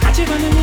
같이 가는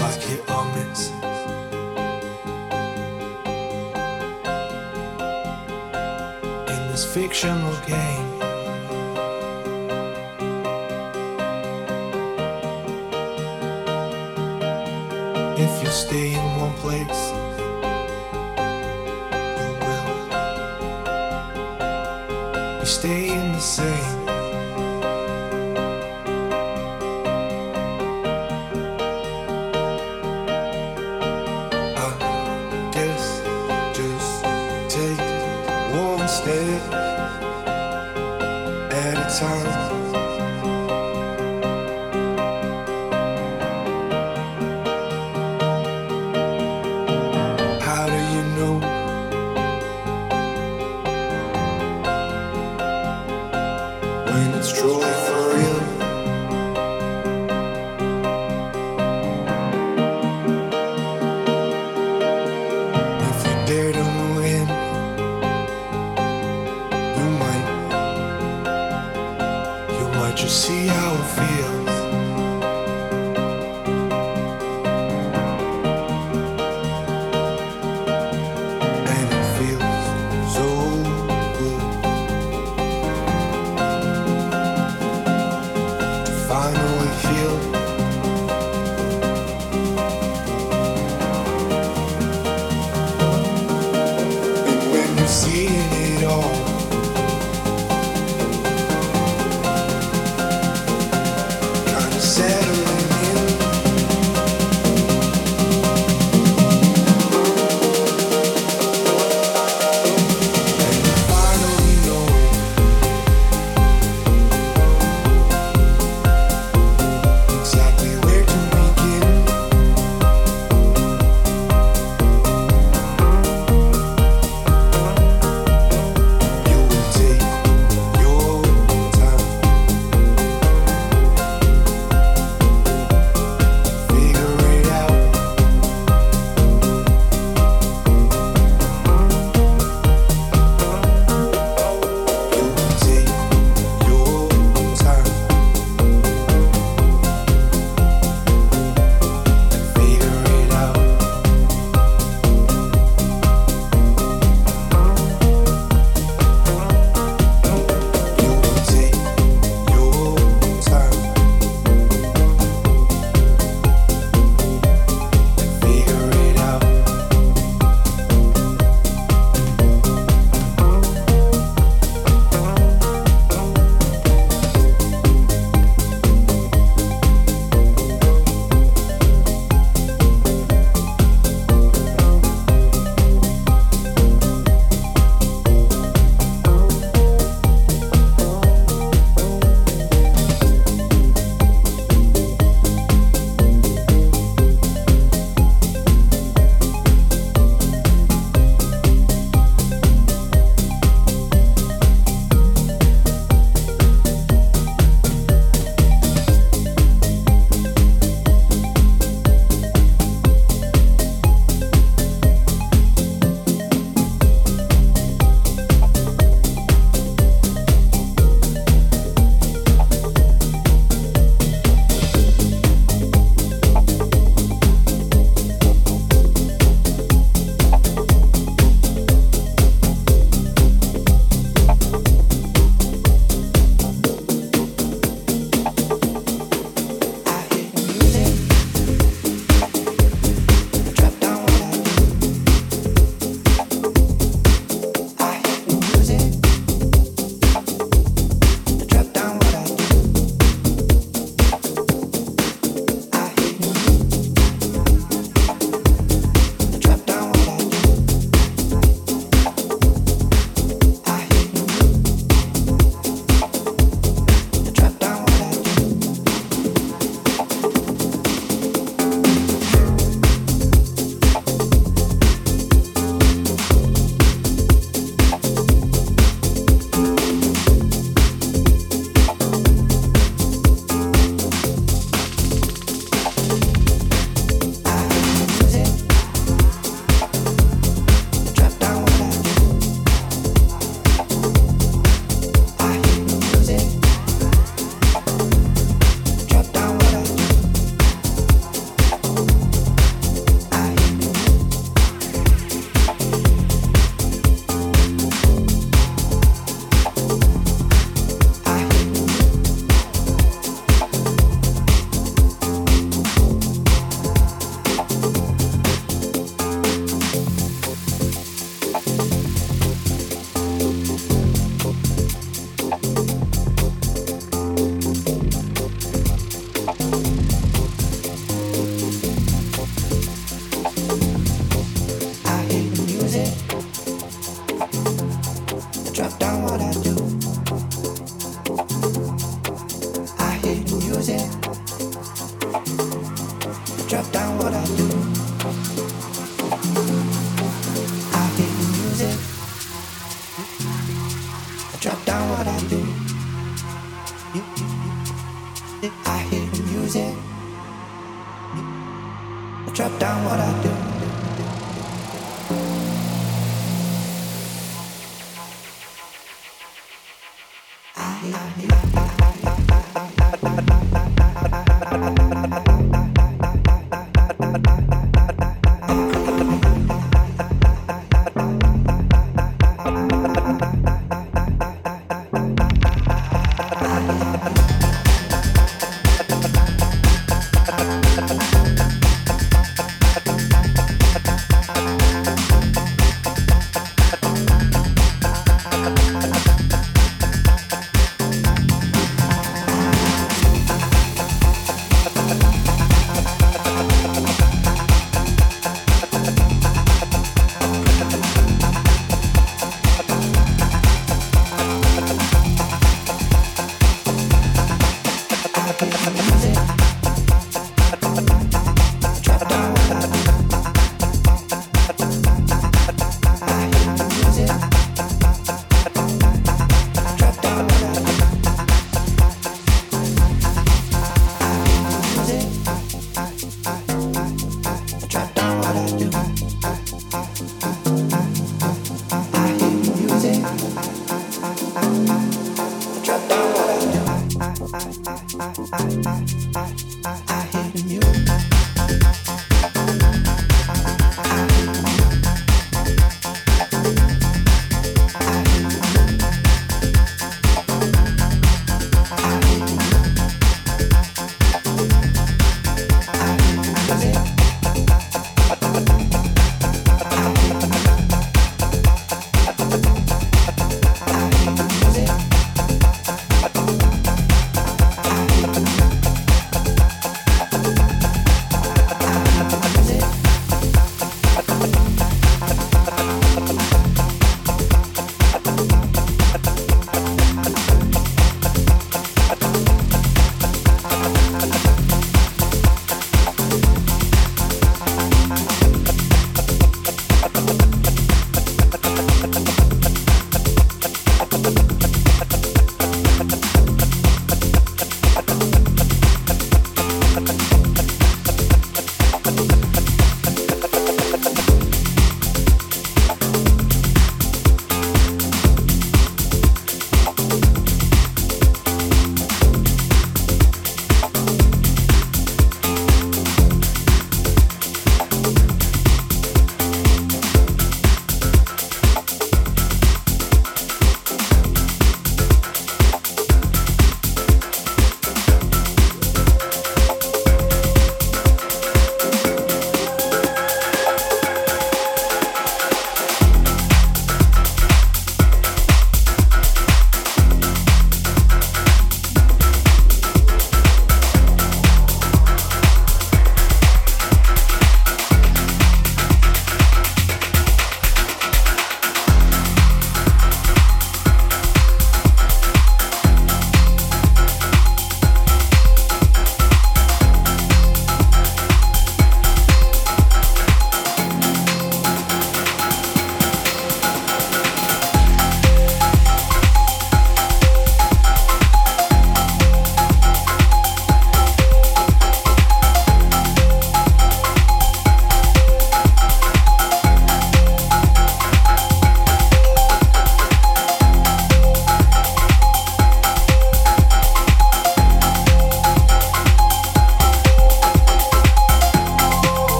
Like it your almonds. In this fictional game, if you stay in one place, you will. You stay in the same.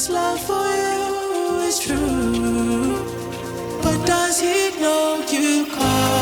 his love for you is true, but does he know you call?